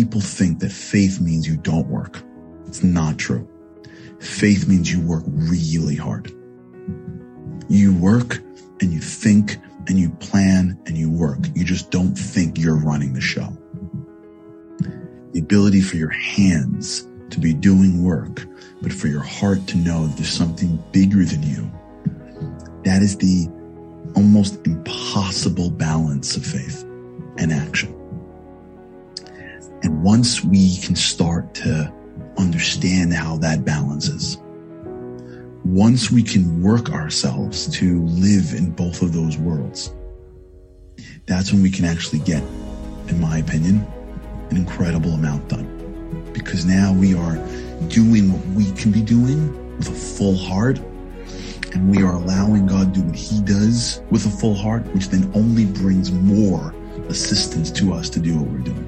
people think that faith means you don't work. It's not true. Faith means you work really hard. You work and you think and you plan and you work. You just don't think you're running the show. The ability for your hands to be doing work, but for your heart to know there's something bigger than you. That is the almost impossible balance of faith and action. And once we can start to understand how that balances, once we can work ourselves to live in both of those worlds, that's when we can actually get, in my opinion, an incredible amount done. Because now we are doing what we can be doing with a full heart, and we are allowing God to do what He does with a full heart, which then only brings more assistance to us to do what we're doing.